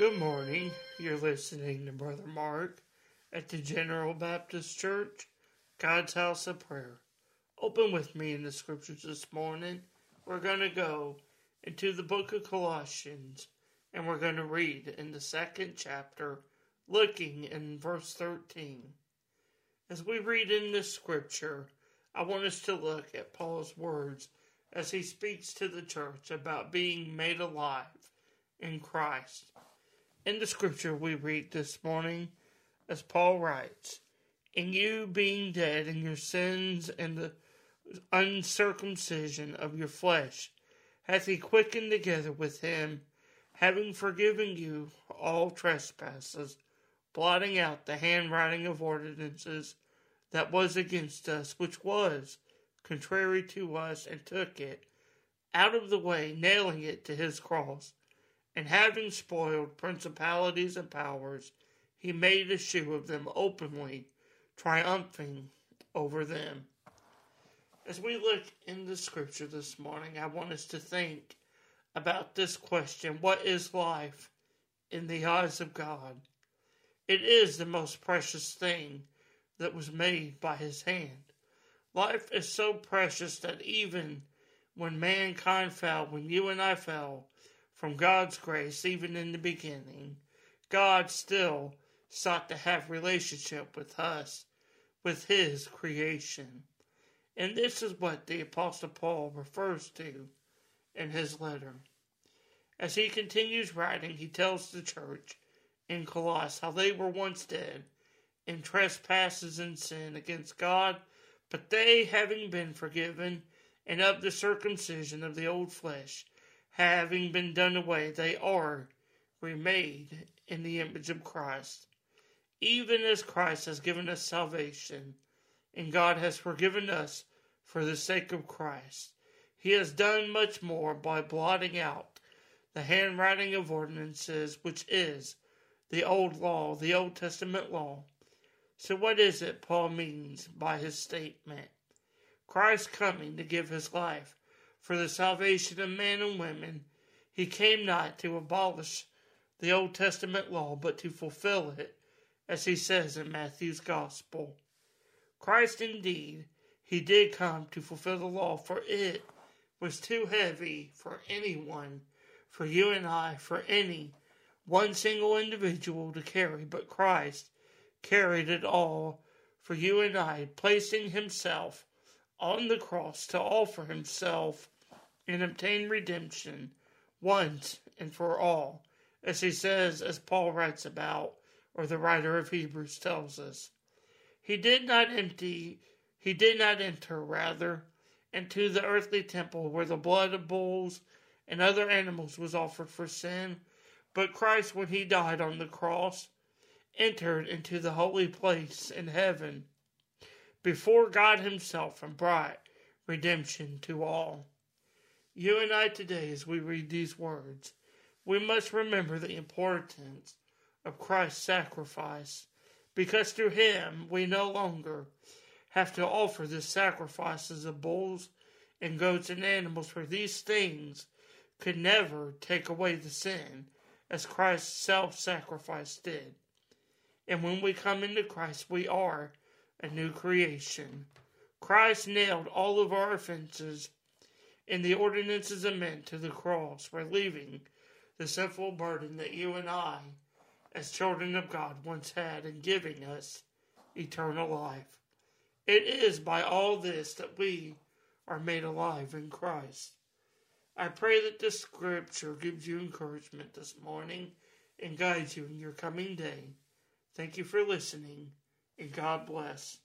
Good morning. You're listening to Brother Mark at the General Baptist Church, God's House of Prayer. Open with me in the scriptures this morning. We're going to go into the book of Colossians and we're going to read in the second chapter, looking in verse 13. As we read in this scripture, I want us to look at Paul's words as he speaks to the church about being made alive in Christ. In the scripture we read this morning, as Paul writes, In you being dead in your sins and the uncircumcision of your flesh, hath he quickened together with him, having forgiven you all trespasses, blotting out the handwriting of ordinances that was against us, which was contrary to us, and took it out of the way, nailing it to his cross. And having spoiled principalities and powers, he made a shoe of them openly, triumphing over them. As we look in the scripture this morning, I want us to think about this question What is life in the eyes of God? It is the most precious thing that was made by his hand. Life is so precious that even when mankind fell, when you and I fell from God's grace, even in the beginning, God still sought to have relationship with us, with his creation. And this is what the Apostle Paul refers to in his letter. As he continues writing, he tells the church in Colossae how they were once dead in trespasses and sin against God, but they, having been forgiven, and of the circumcision of the old flesh, having been done away, they are remade in the image of Christ. Even as Christ has given us salvation, and God has forgiven us for the sake of Christ, He has done much more by blotting out the handwriting of ordinances, which is the old law, the Old Testament law so, what is it Paul means by his statement? Christ coming to give his life for the salvation of men and women. He came not to abolish the Old Testament law, but to fulfill it, as he says in Matthew's Gospel. Christ indeed, he did come to fulfill the law, for it was too heavy for anyone, for you and I, for any one single individual to carry, but Christ carried it all for you and I, placing himself on the cross to offer himself and obtain redemption once and for all, as he says, as Paul writes about, or the writer of Hebrews tells us. He did not empty, he did not enter, rather, into the earthly temple where the blood of bulls and other animals was offered for sin, but Christ, when he died on the cross, entered into the holy place in heaven before God Himself and brought redemption to all. You and I today, as we read these words, we must remember the importance of Christ's sacrifice because through Him we no longer have to offer the sacrifices of bulls and goats and animals, for these things could never take away the sin as Christ's self sacrifice did. And when we come into Christ, we are a new creation. Christ nailed all of our offenses and the ordinances of men to the cross, relieving the sinful burden that you and I, as children of God, once had, and giving us eternal life. It is by all this that we are made alive in Christ. I pray that this scripture gives you encouragement this morning and guides you in your coming day. Thank you for listening, and God bless.